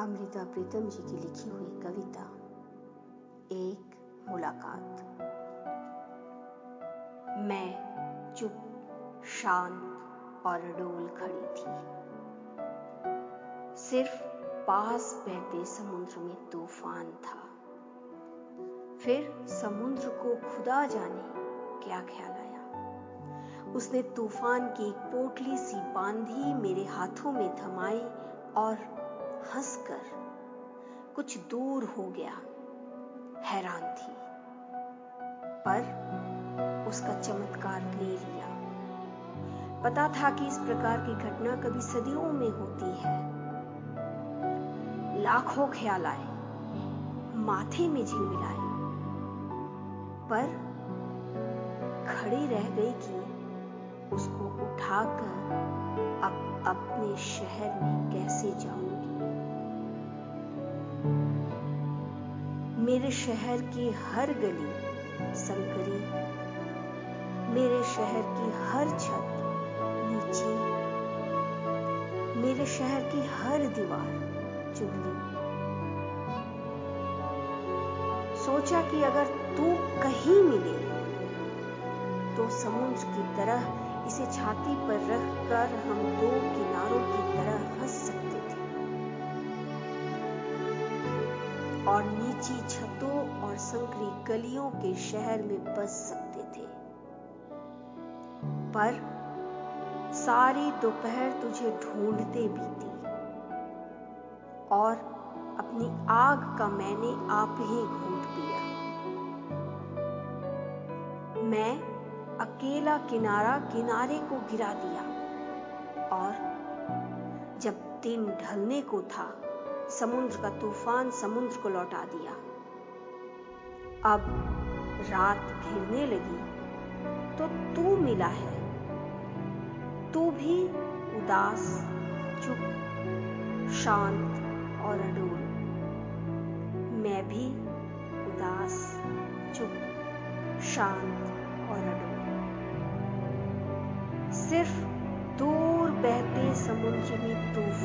अमृता प्रीतम जी की लिखी हुई कविता। एक मुलाकात। मैं चुप, शांत और डोल खड़ी थी। सिर्फ़ पास बहते समुद्र में तूफ़ान था। फिर समुद्र को खुदा जाने क्या ख्याल आया। उसने तूफ़ान की एक पोटली सी बांधी मेरे हाथों में थमाई और हंसकर कुछ दूर हो गया, हैरान थी। पर उसका चमत्कार ले लिया। पता था कि इस प्रकार की घटना कभी सदियों में होती है। लाखों ख्याल आए, माथे में झिलमिलाए पर खड़ी रह गई कि उसको उठाकर अब अपने शहर में कैसे जाऊँगी। मेरे शहर की हर गली संकरी, मेरे शहर की हर छत नीची, मेरे शहर की हर दीवार चुगली। सोचा कि अगर तू कहीं मिले तो समुद्र की तरह इसे छाती पर रखकर हम दो किनारों की तरह हंस सकते और नीची छतों और संकरी गलियों के शहर में बस सकते थे। पर सारी दोपहर तुझे ढूंढते बीती और अपनी आग का मैंने आप ही घूट पिया मैं अकेला किनारा किनारे को गिरा दिया और जब दिन ढलने को था समुद्र का तूफ़ान समुद्र को लौटा दिया। अब रात घिरने लगी तो तू मिला है। तू भी उदास, चुप, शांत और अडोल मैं भी उदास, चुप, शांत और अडोल सिर्फ़ दूर बहते समुद्र में तूफ़ान